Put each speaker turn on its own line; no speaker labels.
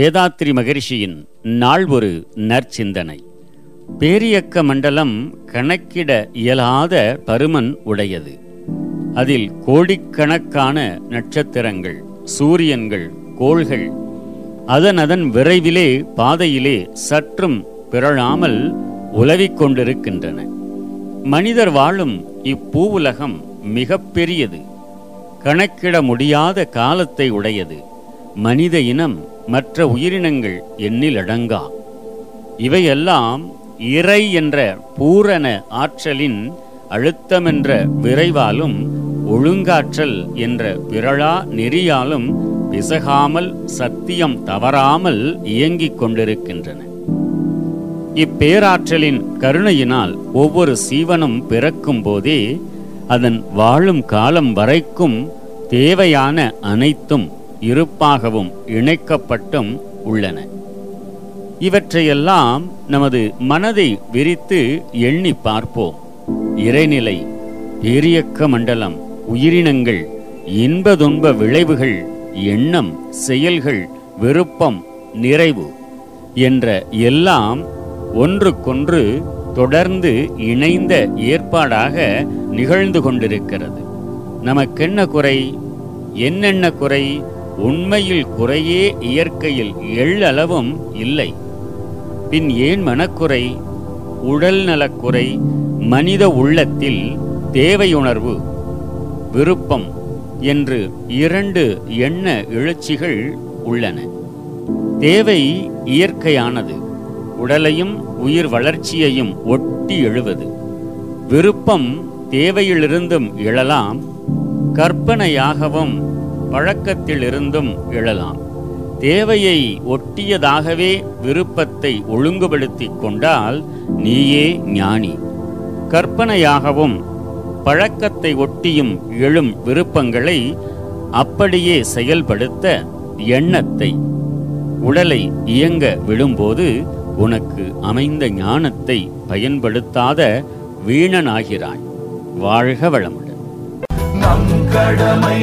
வேதாத்ரி மகரிஷியின் நாள் ஒரு நற்சிந்தனை. பேரியக்க மண்டலம் கணக்கிட இயலாத பருமன் உடையது. அதில் கோடிக்கணக்கான நட்சத்திரங்கள் சூரியன்கள் கோள்கள் அதன் அதன் விரைவிலே பாதையிலே சற்றும் பிறழாமல் உலவிக் கொண்டிருக்கின்றன. மனிதர் வாழும் இப்பூவுலகம் மிகப்பெரியது கணக்கிட முடியாத காலத்தை உடையது. மனித இனம் மற்ற உயிரினங்கள் எண்ணில் அடங்கா? இவையெல்லாம் இறை என்ற பூரண ஆற்றலின் அழுத்தமென்ற விரைவாலும் ஒழுங்காற்றல் என்ற விரளா நெறியாலும் பிசகாமல் சத்தியம் தவறாமல் இயங்கிக் கொண்டிருக்கின்றன. இப்பேராற்றலின் கருணையினால் ஒவ்வொரு சீவனும் பிறக்கும் போதே அதன் வாழும் காலம் வரைக்கும் தேவையான அனைத்தும் இருப்பாகவும் இணைக்கப்பட்டும் உள்ளன. இவற்றையெல்லாம் நமது மனதை விரித்து எண்ணி பார்ப்போம். இறைநிலை பேரியக்க மண்டலம் உயிரினங்கள் இன்ப துன்ப விளைவுகள் எண்ணம் செயல்கள் விருப்பம் நிறைவு என்ற எல்லாம் ஒன்றுக்கொன்று தொடர்ந்து இணைந்த ஏற்பாடாக நிகழ்ந்து கொண்டிருக்கிறது. நமக்கென்ன குறை? என்னென்ன குறை? உண்மையில் குறையே இயற்கையில் எள்ளளவும் இல்லை. பின் ஏன் மனக்குறை? உடல் நலக்குறை மனித உள்ளத்தில் தேவையுணர்வு விருப்பம் என்று இரண்டு எண்ண எழுச்சிகள் உள்ளன. தேவை இயற்கையானது உடலையும் உயிர் வளர்ச்சியையும் ஒட்டி எழுவது. விருப்பம் தேவையிலிருந்தும் எழலாம் கற்பனையாகவும் பழக்கத்திலிருந்தும் எழலாம். தேவையை ஒட்டியதாகவே விருப்பத்தை ஒழுங்குபடுத்திக் கொண்டால் நீயே ஞானி. கற்பனையாகவும் பழக்கத்தை ஒட்டியும் எழும் விருப்பங்களை அப்படியே செயல்படுத்த எண்ணத்தை உடலை இயங்க விடும்போது உனக்கு அமைந்த ஞானத்தை பயன்படுத்தாத வீணனாகிறாய். வாழ்க வளமுடன்.
நம் கடமை